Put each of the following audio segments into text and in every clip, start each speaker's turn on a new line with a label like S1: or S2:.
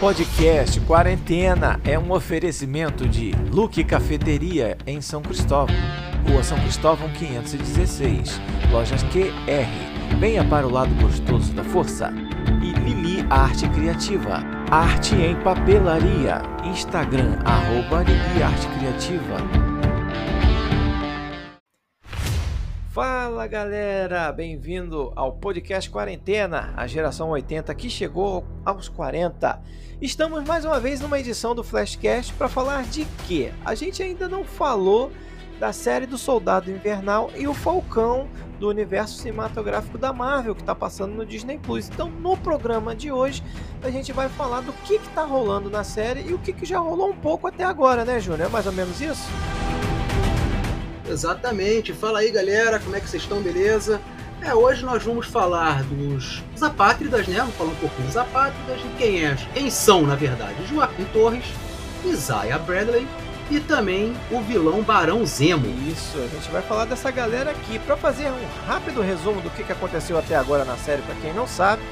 S1: podcast Quarentena é um oferecimento de Luque Cafeteria em São Cristóvão, Rua São Cristóvão 516, Lojas QR. Venha para o lado gostoso da força. E Lili Arte Criativa, arte em papelaria. Instagram arroba Lili Arte Criativa. Fala galera, bem-vindo ao podcast Quarentena, a geração 80 que chegou aos 40. Estamos mais uma vez numa edição do Flashcast para falar de quê? A gente ainda não falou da série do Soldado Invernal e o Falcão do universo cinematográfico da Marvel que está passando no Disney Plus. Então, no programa de hoje, a gente vai falar do que está rolando na série e o que, que já rolou um pouco até agora, né, Júnior? É mais ou menos isso?
S2: Exatamente. Fala aí, galera, como é que vocês estão, beleza? É, hoje nós vamos falar dos, apátridas, né? Vamos falar um pouquinho dos apátridas e quem é, quem são, na verdade, Joaquim Torres, Isaiah Bradley e também o vilão Barão Zemo.
S1: Isso, a gente vai falar dessa galera aqui. Para fazer um rápido resumo do que que aconteceu até agora na série, para quem não sabe,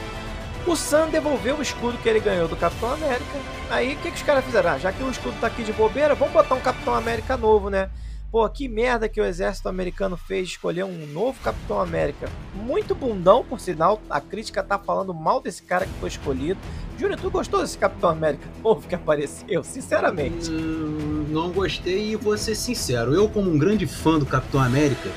S1: o Sam devolveu o escudo que ele ganhou do Capitão América. Aí o que, que os caras fizeram? Ah, já que o escudo tá aqui de bobeira, vamos botar um Capitão América novo, né? Pô, que merda que o exército americano fez de escolher um novo Capitão América. Muito bundão, por sinal. A crítica tá falando mal desse cara que foi escolhido. Júnior, tu gostou desse Capitão América novo que apareceu? Sinceramente.
S2: Hum, não gostei e vou ser sincero. Eu, como um grande fã do Capitão América,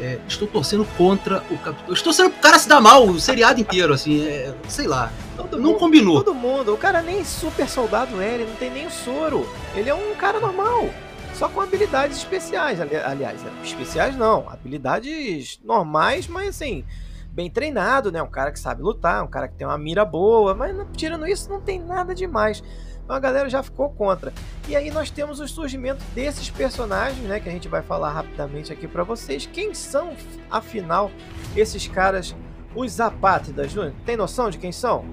S2: é, estou torcendo contra o Capitão. Estou torcendo pro cara se dar mal o seriado inteiro, assim. É, sei lá.
S1: Todo
S2: não
S1: mundo,
S2: combinou.
S1: Todo mundo. O cara nem super soldado é, ele não tem nem o soro. Ele é um cara normal. Só com habilidades especiais, ali- aliás, é, especiais não, habilidades normais, mas assim, bem treinado, né? Um cara que sabe lutar, um cara que tem uma mira boa, mas tirando isso não tem nada demais. Então a galera já ficou contra. E aí nós temos o surgimento desses personagens, né? Que a gente vai falar rapidamente aqui pra vocês. Quem são, afinal, esses caras, os apátridas, Júnior? Tem noção de quem são?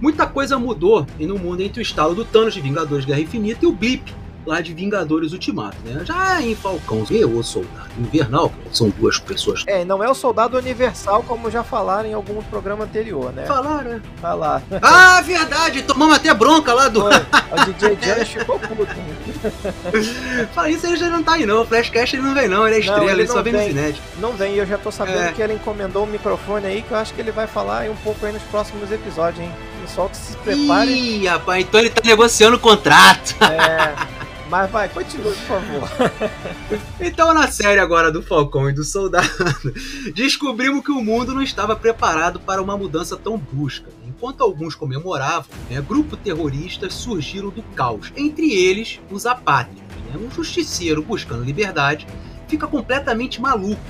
S2: Muita coisa mudou no mundo entre o estalo do Thanos de Vingadores Guerra Infinita e o Blip lá de Vingadores Ultimato, né? Já em Falcão e o Soldado Invernal, são duas pessoas
S1: É, não é o soldado universal, como já falaram em algum programa anterior, né?
S2: falaram, né?
S1: Falar.
S2: Ah, verdade! Tomamos até bronca lá do.
S1: Foi. O DJ James ficou puto.
S2: Fala isso, ele já não tá aí não. O Flashcast ele não vem não, ele é estrela,
S1: ele
S2: ele, só
S1: não
S2: vem no. Cinete.
S1: Não vem, e eu já tô sabendo
S2: É.
S1: que ele encomendou um microfone aí, que eu acho que ele vai falar aí um pouco aí nos próximos episódios, hein? Pessoal que se prepare.
S2: Ih, rapaz, então ele tá negociando o contrato.
S1: É. Mas vai, continue, por favor.
S2: Então, na série agora do Falcão e do Soldado, descobrimos que o mundo não estava preparado para uma mudança tão brusca. Enquanto alguns comemoravam, né, grupos terroristas surgiram do caos. Entre eles, os apátridas. Né? Um justiceiro buscando liberdade fica completamente maluco.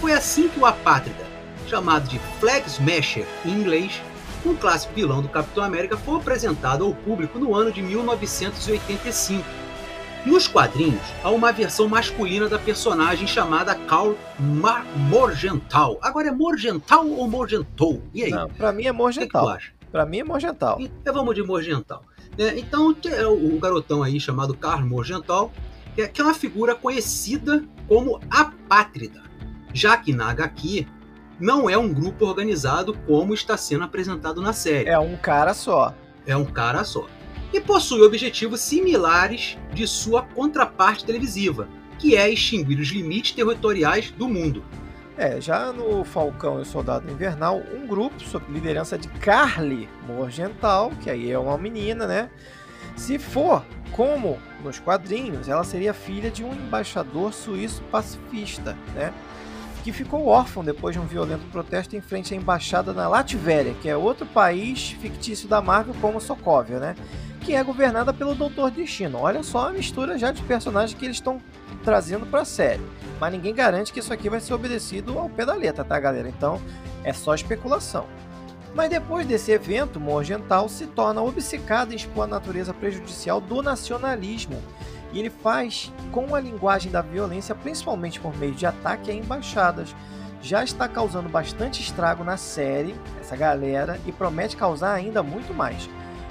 S2: Foi assim que o apátrida, chamado de Flag Smasher em inglês, um clássico vilão do Capitão América, foi apresentado ao público no ano de 1985. Nos quadrinhos, há uma versão masculina da personagem chamada Carl Ma- Morgenthau. Agora é Morgenthau ou Morgentou? E aí?
S1: Não, pra mim é
S2: o que, que tu
S1: Morgental.
S2: acha?
S1: Pra mim é Morgental.
S2: Então vamos de Morgenthau. né? então tem o, garotão aí chamado Carl Morgenthau, que é, que é uma figura conhecida como apátrida, já que na HQ não é um grupo organizado como está sendo apresentado na série.
S1: É um cara só.
S2: é um cara só. E possui objetivos similares de sua contraparte televisiva, que é extinguir os limites territoriais do mundo.
S1: É, já no Falcão e o Soldado Invernal, um grupo sob liderança de Carly Morgental, que aí é uma menina, né? Se for como nos quadrinhos, ela seria filha de um embaixador suíço pacifista, né? Que ficou órfão depois de um violento protesto em frente à embaixada na Latvéria, que é outro país fictício da Marvel como Sokovia, né? Que é governada pelo Doutor Destino. Olha só a mistura já de personagens que eles estão trazendo para a série. Mas ninguém garante que isso aqui vai ser obedecido ao pé da letra, tá, galera? Então é só especulação. Mas depois desse evento, Morgental se torna obcecado em expor a natureza prejudicial do nacionalismo. E ele faz com a linguagem da violência, principalmente por meio de ataque a embaixadas. Já está causando bastante estrago na série, essa galera, e promete causar ainda muito mais.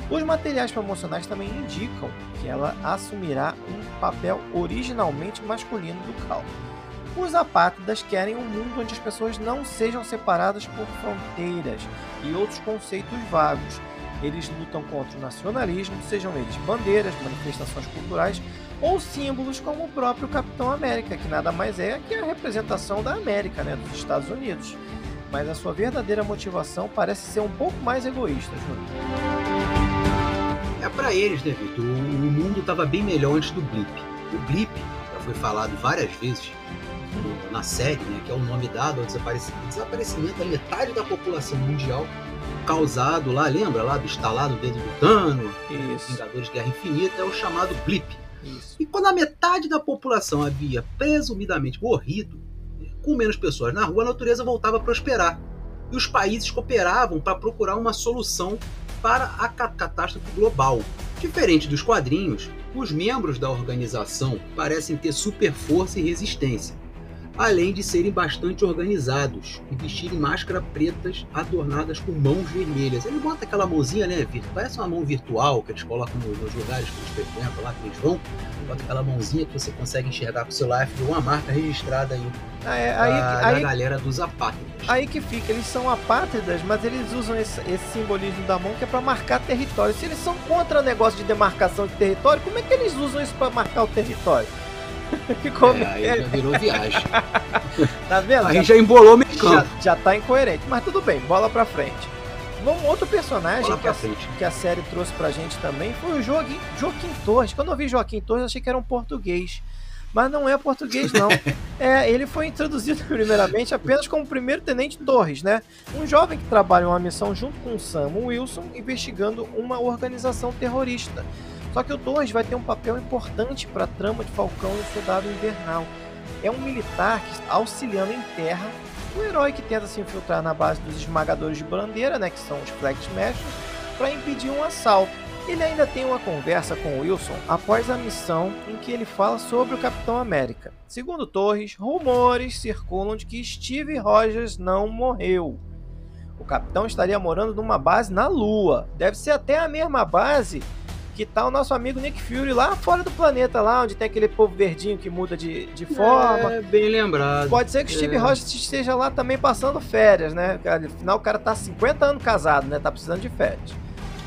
S1: Os materiais promocionais também indicam que ela assumirá um papel originalmente masculino do Cal. Os apátridas querem um mundo onde as pessoas não sejam separadas por fronteiras e outros conceitos vagos. Eles lutam contra o nacionalismo, sejam eles bandeiras, manifestações culturais ou símbolos como o próprio Capitão América, que nada mais é que a representação da América, né, dos Estados Unidos. Mas a sua verdadeira motivação parece ser um pouco mais egoísta, Júnior.
S2: É para eles, né, Vitor? O, mundo estava bem melhor antes do blip. O blip já foi falado várias vezes na série, né, que é o nome dado ao desaparecimento, desaparecimento da metade da população mundial causado lá, lembra lá do instalado dedo do Thanos, Vingadores Guerra Infinita, é o chamado blip. Isso. E quando a metade da população havia presumidamente morrido, com menos pessoas na rua, a natureza voltava a prosperar. E os países cooperavam para procurar uma solução para a catástrofe global. Diferente dos quadrinhos, os membros da organização parecem ter super força e resistência além de serem bastante organizados e vestirem máscaras pretas adornadas com mãos vermelhas. Ele bota aquela mãozinha, né? Parece uma mão virtual que eles colocam nos lugares que eles frequentam, lá que eles vão. Bota aquela mãozinha que você consegue enxergar com o celular e uma marca registrada aí.
S1: Ah, é, aí,
S2: da, aí, da galera dos apátridas.
S1: Aí que fica, eles são apátridas, mas eles usam esse, esse simbolismo da mão que é para marcar território. Se eles são contra o negócio de demarcação de território, como é que eles usam isso para marcar o território?
S2: Ficou é, aí já virou viagem.
S1: tá vendo?
S2: Aí já, já embolou meio
S1: já, já tá incoerente, mas tudo bem, bola pra frente. Um outro personagem que a, que a, série trouxe pra gente também foi o Joaquim, Joaquim Torres. Quando eu vi Joaquim Torres, achei que era um português. Mas não é português, não. é, ele foi introduzido primeiramente apenas como primeiro tenente Torres, né? Um jovem que trabalha em uma missão junto com Sam Wilson investigando uma organização terrorista. Só que o Torres vai ter um papel importante para a trama de Falcão e o Soldado Invernal. É um militar que auxiliando em terra o herói que tenta se infiltrar na base dos esmagadores de bandeira, né, que são os Flag Smashers, para impedir um assalto. Ele ainda tem uma conversa com Wilson após a missão em que ele fala sobre o Capitão América. Segundo Torres, rumores circulam de que Steve Rogers não morreu. O capitão estaria morando numa base na Lua. Deve ser até a mesma base que tá o nosso amigo Nick Fury lá fora do planeta, lá onde tem aquele povo verdinho que muda de, de forma.
S2: É, bem lembrado.
S1: Pode ser que o Steve é. Rogers esteja lá também passando férias, né? Afinal, o cara tá 50 anos casado, né? Tá precisando de férias.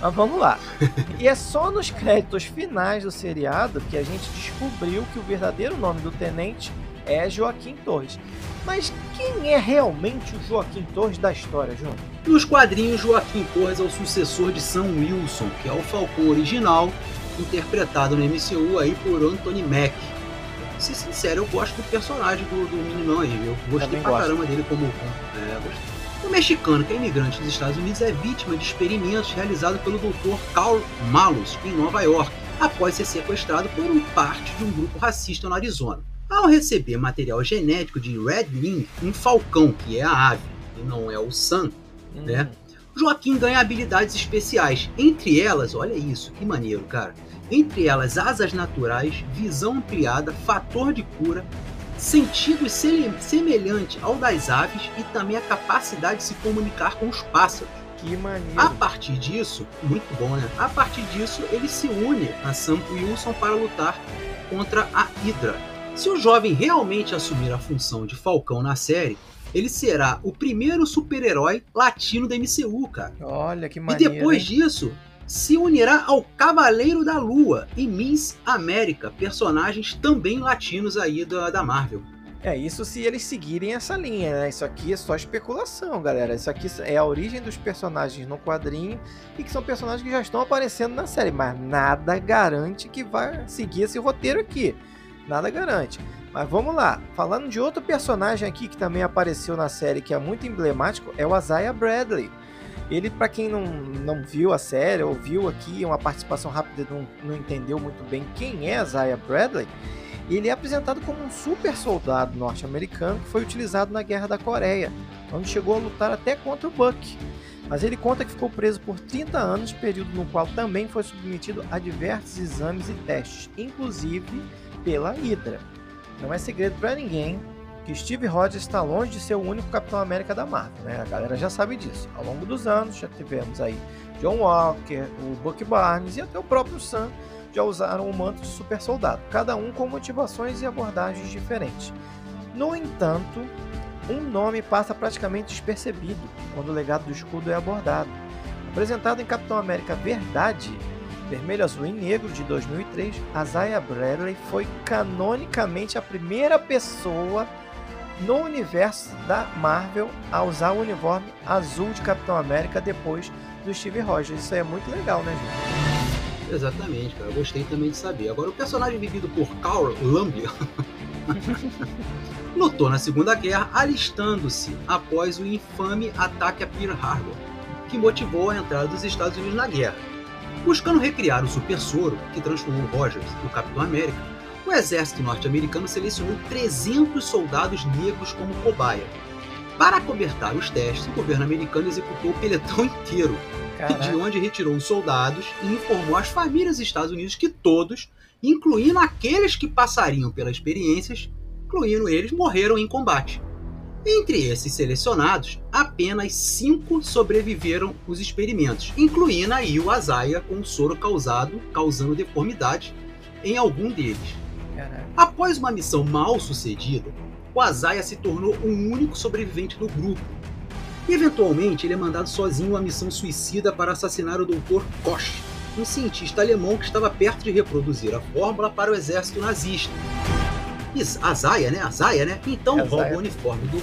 S1: Mas vamos lá. e é só nos créditos finais do seriado que a gente descobriu que o verdadeiro nome do tenente é Joaquim Torres. Mas quem é realmente o Joaquim Torres da história, João?
S2: Nos quadrinhos, Joaquim Torres é o sucessor de Sam Wilson, que é o Falcão original, interpretado no MCU aí por Anthony Mack. Ser sincero, eu gosto do personagem do, do meninão aí, viu? Gostei pra caramba dele como. É, gostei. O mexicano, que é imigrante dos Estados Unidos, é vítima de experimentos realizados pelo Dr. Carl Malus em Nova York, após ser sequestrado por um parte de um grupo racista no Arizona. Ao receber material genético de Red Wing, um falcão, que é a ave, e não é o Sun, hum. né? Joaquim ganha habilidades especiais. Entre elas, olha isso, que maneiro, cara. Entre elas, asas naturais, visão ampliada, fator de cura, sentido semelhante ao das aves e também a capacidade de se comunicar com os pássaros.
S1: Que maneiro.
S2: A partir disso, muito bom, né? A partir disso, ele se une a Sam Wilson para lutar contra a Hydra, se o jovem realmente assumir a função de Falcão na série, ele será o primeiro super-herói latino da MCU, cara.
S1: Olha que maneiro.
S2: E depois hein? disso, se unirá ao Cavaleiro da Lua e Miss América, personagens também latinos aí da, da Marvel.
S1: É, isso se eles seguirem essa linha, né? Isso aqui é só especulação, galera. Isso aqui é a origem dos personagens no quadrinho e que são personagens que já estão aparecendo na série, mas nada garante que vai seguir esse roteiro aqui nada garante. Mas vamos lá, falando de outro personagem aqui que também apareceu na série que é muito emblemático, é o Isaiah Bradley. Ele, para quem não, não viu a série ou viu aqui uma participação rápida não, não entendeu muito bem quem é Isaiah Bradley, ele é apresentado como um super soldado norte-americano que foi utilizado na Guerra da Coreia, onde chegou a lutar até contra o Buck. Mas ele conta que ficou preso por 30 anos, período no qual também foi submetido a diversos exames e testes, inclusive pela Hydra. Não é segredo para ninguém que Steve Rogers está longe de ser o único Capitão América da Marvel, né? A galera já sabe disso. Ao longo dos anos já tivemos aí John Walker, o Buck Barnes e até o próprio Sam já usaram o manto de super soldado, cada um com motivações e abordagens diferentes. No entanto, um nome passa praticamente despercebido quando o legado do escudo é abordado. Apresentado em Capitão América Verdade, Vermelho, Azul e Negro de 2003, Isaiah Bradley foi canonicamente a primeira pessoa no universo da Marvel a usar o uniforme azul de Capitão América depois do Steve Rogers. Isso aí é muito legal, né,
S2: gente? Exatamente, cara. Eu gostei também de saber. Agora, o personagem vivido por Carl Lambia lutou na Segunda Guerra alistando-se após o infame ataque a Pearl Harbor, que motivou a entrada dos Estados Unidos na guerra. Buscando recriar o super soro que transformou Rogers no Capitão América, o exército norte-americano selecionou 300 soldados negros como cobaia. Para cobertar os testes, o governo americano executou o peletão inteiro, Caraca. de onde retirou os soldados e informou às famílias dos Estados Unidos que todos, incluindo aqueles que passariam pelas experiências, incluindo eles, morreram em combate. Entre esses selecionados, apenas cinco sobreviveram os experimentos, incluindo aí o Azaia com o soro causado, causando deformidade em algum deles. Caraca. Após uma missão mal sucedida, o Azaia se tornou o único sobrevivente do grupo. E, eventualmente, ele é mandado sozinho a missão suicida para assassinar o Dr. Koch, um cientista alemão que estava perto de reproduzir a fórmula para o exército nazista. A Zaya, né? A Zaya, né? Então é rouba Zaya. o uniforme do.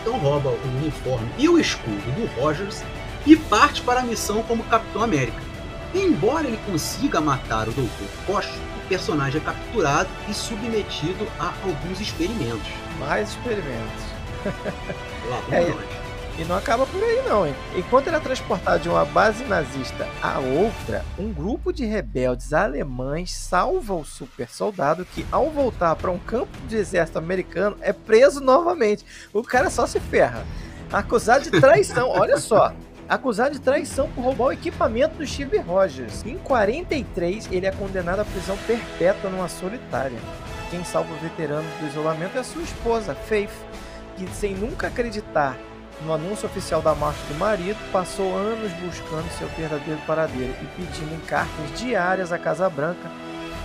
S2: Então rouba o uniforme e o escudo do Rogers e parte para a missão como Capitão América. Embora ele consiga matar o Dr. Koch, o personagem é capturado e submetido a alguns experimentos.
S1: Mais experimentos. Lá é, e não acaba por aí não, hein? Enquanto ele é transportado de uma base nazista a outra, um grupo de rebeldes alemães salva o super soldado que, ao voltar para um campo de exército americano, é preso novamente. O cara só se ferra. Acusado de traição, olha só. Acusado de traição por roubar o equipamento do Steve Rogers. Em 43, ele é condenado à prisão perpétua numa solitária. Quem salva o veterano do isolamento é sua esposa, Faith, que sem nunca acreditar no anúncio oficial da morte do marido, passou anos buscando seu verdadeiro paradeiro e pedindo em cartas diárias à Casa Branca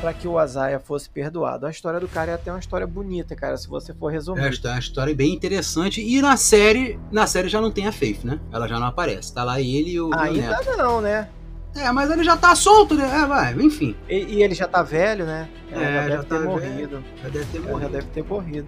S1: para que o Azaia fosse perdoado. A história do cara é até uma história bonita, cara, se você for resumir.
S2: É, é uma história bem interessante. E na série, na série já não tem a Faith, né? Ela já não aparece. Tá lá ele e o.
S1: Ainda
S2: o
S1: não, né?
S2: É, mas ele já tá solto, né? É, vai, enfim.
S1: E, e, ele já tá velho, né?
S2: É, já deve
S1: já
S2: tá
S1: morrido.
S2: Já deve ter morrido.
S1: Já deve ter morrido.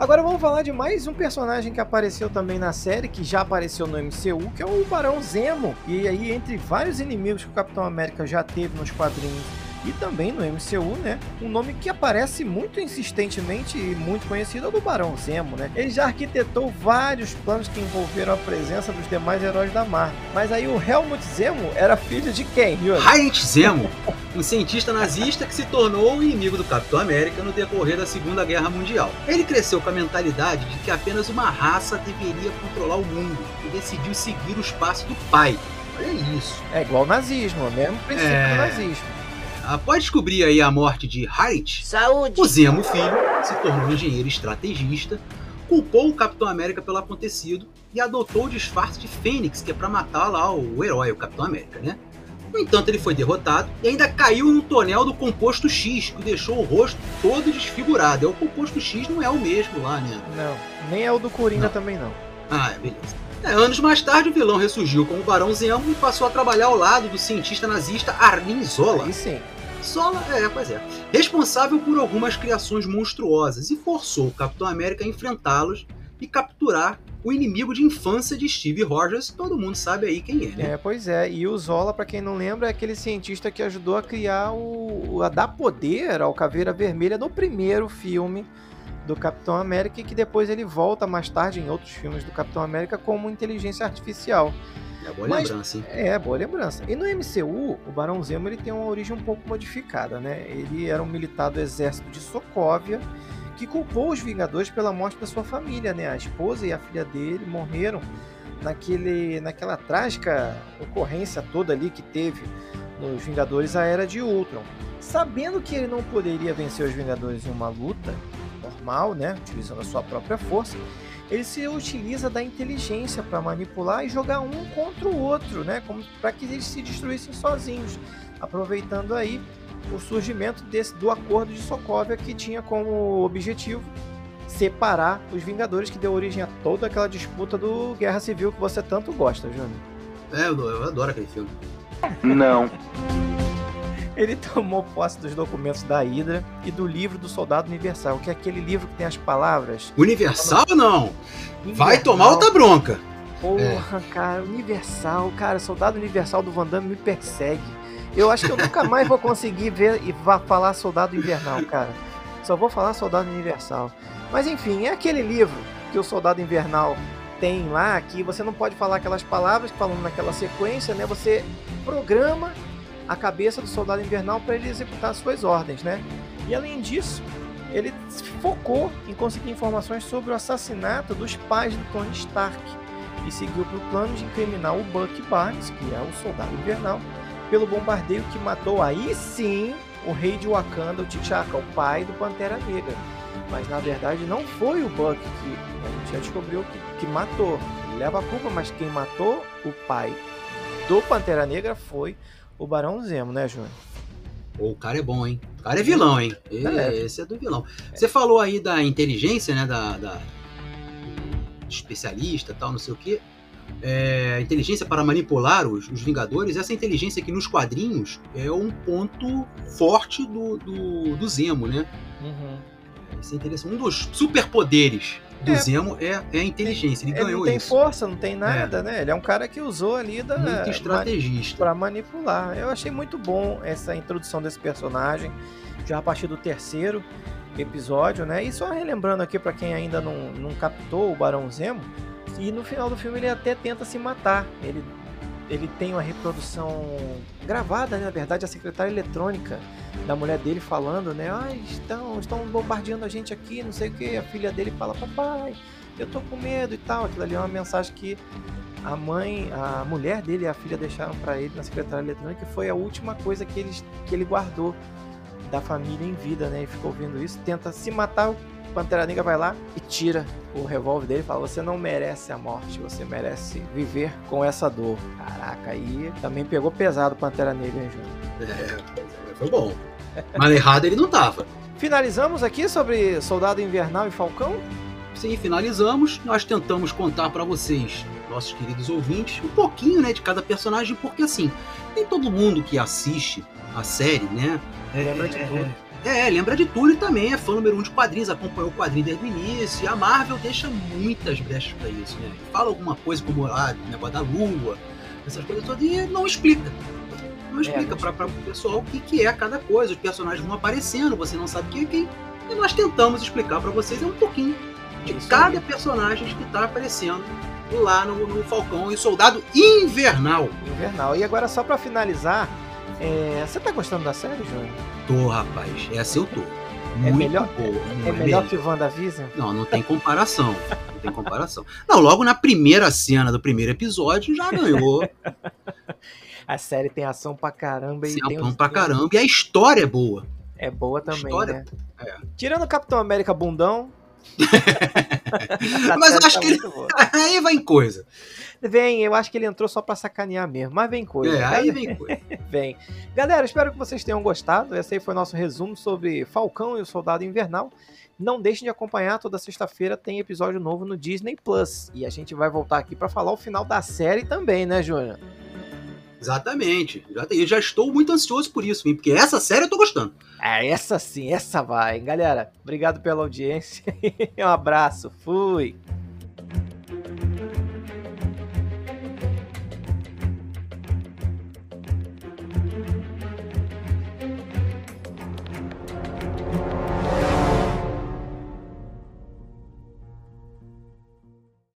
S1: Agora vamos falar de mais um personagem que apareceu também na série, que já apareceu no MCU, que é o Barão Zemo. E aí, entre vários inimigos que o Capitão América já teve nos quadrinhos e também no MCU, né? Um nome que aparece muito insistentemente e muito conhecido é o do Barão Zemo, né? Ele já arquitetou vários planos que envolveram a presença dos demais heróis da Marvel. Mas aí o Helmut Zemo era filho de quem,
S2: Yuri? Heinrich Zemo, um cientista nazista que se tornou o inimigo do Capitão América no decorrer da Segunda Guerra Mundial. Ele cresceu com a mentalidade de que apenas uma raça deveria controlar o mundo e decidiu seguir os passos do pai. Olha isso.
S1: É igual ao nazismo, o mesmo princípio é... do nazismo.
S2: Após descobrir aí a morte de Harit,
S3: Saúde.
S2: o Zemo filho se tornou engenheiro estrategista, culpou o Capitão América pelo acontecido e adotou o disfarce de Fênix, que é para matar lá o herói, o Capitão América, né? No entanto, ele foi derrotado e ainda caiu no tonel do composto X, que deixou o rosto todo desfigurado. É o composto X não é o mesmo lá, né?
S1: Não, nem é o do Coringa não. também não.
S2: Ah, beleza. É, anos mais tarde, o vilão ressurgiu como Barão Zemo e passou a trabalhar ao lado do cientista nazista Arnim Zola.
S1: Aí sim.
S2: Zola, é, pois é, responsável por algumas criações monstruosas e forçou o Capitão América a enfrentá-los e capturar o inimigo de infância de Steve Rogers, todo mundo sabe aí quem é, né?
S1: É, pois é. E o Zola, para quem não lembra, é aquele cientista que ajudou a criar o. a dar poder ao Caveira Vermelha no primeiro filme do Capitão América e que depois ele volta mais tarde em outros filmes do Capitão América como inteligência artificial.
S2: É boa Mas, lembrança, hein?
S1: É, boa lembrança. E no MCU, o Barão Zemo ele tem uma origem um pouco modificada, né? Ele era um militar do exército de Sokovia que culpou os Vingadores pela morte da sua família, né? A esposa e a filha dele morreram naquele, naquela trágica ocorrência toda ali que teve nos Vingadores a Era de Ultron. Sabendo que ele não poderia vencer os Vingadores em uma luta normal, né? Utilizando a sua própria força, ele se utiliza da inteligência para manipular e jogar um contra o outro, né? Como para que eles se destruíssem sozinhos, aproveitando aí o surgimento desse do acordo de Sokovia que tinha como objetivo separar os Vingadores que deu origem a toda aquela disputa do Guerra Civil que você tanto gosta, Júnior.
S2: É, eu, eu adoro aquele filme.
S3: Não.
S1: Ele tomou posse dos documentos da Hydra e do livro do Soldado Universal, que é aquele livro que tem as palavras.
S2: Universal não! Vai
S1: Invernal.
S2: tomar outra bronca!
S1: Porra, cara, Universal, cara, Soldado Universal do Van Damme me persegue. Eu acho que eu nunca mais vou conseguir ver e vá falar Soldado Invernal, cara. Só vou falar Soldado Universal. Mas enfim, é aquele livro que o Soldado Invernal tem lá, que você não pode falar aquelas palavras que falando naquela sequência, né? Você programa a cabeça do Soldado Invernal para ele executar suas ordens, né? E além disso, ele se focou em conseguir informações sobre o assassinato dos pais do Tony Stark e seguiu para o plano de incriminar o Buck Barnes, que é o Soldado Invernal, pelo bombardeio que matou aí sim o rei de Wakanda, o T'Chaka, o pai do Pantera Negra. Mas na verdade não foi o Buck que a gente já descobriu que, que matou. Ele leva a culpa, mas quem matou o pai do Pantera Negra foi o Barão Zemo, né, Júnior?
S2: O cara é bom, hein? O cara é vilão, hein? E-
S1: É.
S2: Esse é do vilão. Você falou aí da inteligência, né? Da, da- especialista tal, não sei o quê. É, inteligência para manipular os, os Vingadores. Essa inteligência que nos quadrinhos é um ponto forte do, do, do Zemo, né? Isso é interessante. Um dos superpoderes do
S1: É.
S2: Zemo é, é a inteligência. Ele
S1: Ele
S2: ganhou
S1: não tem
S2: isso.
S1: força, não tem nada, né? Ele é um cara que usou ali da
S2: Muito estrategista.
S1: para manipular. Eu achei muito bom essa introdução desse personagem, já a partir do terceiro episódio, né? E só relembrando aqui para quem ainda não, não captou o Barão Zemo, e no final do filme ele até tenta se matar. Ele, ele tem uma reprodução gravada, né? na verdade, a secretária eletrônica da mulher dele falando, né? Ah, estão, estão bombardeando a gente aqui, não sei o que. A filha dele fala, papai, eu tô com medo e tal. Aquilo ali é uma mensagem que a mãe, a mulher dele e a filha deixaram para ele na secretária eletrônica e foi a última coisa que ele, que ele guardou da família em vida, né? E ficou ouvindo isso, tenta se matar, Pantera Negra vai lá e tira o revólver dele e fala: Você não merece a morte, você merece viver com essa dor. Caraca, aí também pegou pesado o Pantera Negra, hein, Júnior?
S2: É, foi bom. Mas errado ele não tava.
S1: Finalizamos aqui sobre Soldado Invernal e Falcão.
S2: Sim, finalizamos. Nós tentamos contar pra vocês, nossos queridos ouvintes, um pouquinho, né, de cada personagem, porque assim, nem todo mundo que assiste a série, né,
S1: Lembra de tudo.
S2: É, é, lembra de tudo e também é fã número um de quadrinhos, acompanhou o quadrinho desde o início. E a Marvel deixa muitas brechas pra isso, né? Fala alguma coisa como ah, o negócio da lua, essas coisas todas, e não explica. Não explica
S1: não
S2: pra, pra o pessoal o que, que é cada coisa. Os personagens vão aparecendo, você não sabe quem é quem. E nós tentamos explicar pra vocês é um pouquinho de
S1: Isso
S2: cada
S1: aí.
S2: personagem que tá aparecendo lá no, no Falcão e Soldado Invernal.
S1: Invernal. E agora, só pra finalizar, é, você tá gostando da série, Júnior?
S2: Tô, rapaz, essa eu tô.
S1: É
S2: Muito
S1: melhor-
S2: boa. não
S1: É melhor que WandaVision?
S2: Não, não tem comparação. Não tem comparação. Não, logo na primeira cena do primeiro episódio já ganhou.
S1: A série tem ação pra caramba e
S2: Se
S1: tem uns-
S2: pra caramba. E a história é boa.
S1: É boa também,
S2: História,
S1: né?
S2: é.
S1: Tirando o Capitão América bundão.
S2: Mas eu acho que ele-
S1: muito boa.
S2: Aí vai em coisa.
S1: Vem, eu acho que ele entrou só pra sacanear mesmo, mas vem coisa.
S2: É, aí vem coisa.
S1: Vem. Galera, espero que vocês tenham gostado. Esse aí foi o nosso resumo sobre Falcão e o Soldado Invernal. Não deixem de acompanhar, toda sexta-feira tem episódio novo no Disney Plus. E a gente vai voltar aqui pra falar o final da série também, né, Júnior?
S2: Exatamente. Eu já estou muito ansioso por isso, porque essa série eu tô gostando.
S1: É, essa sim, essa vai. Galera, obrigado pela audiência. um abraço. Fui.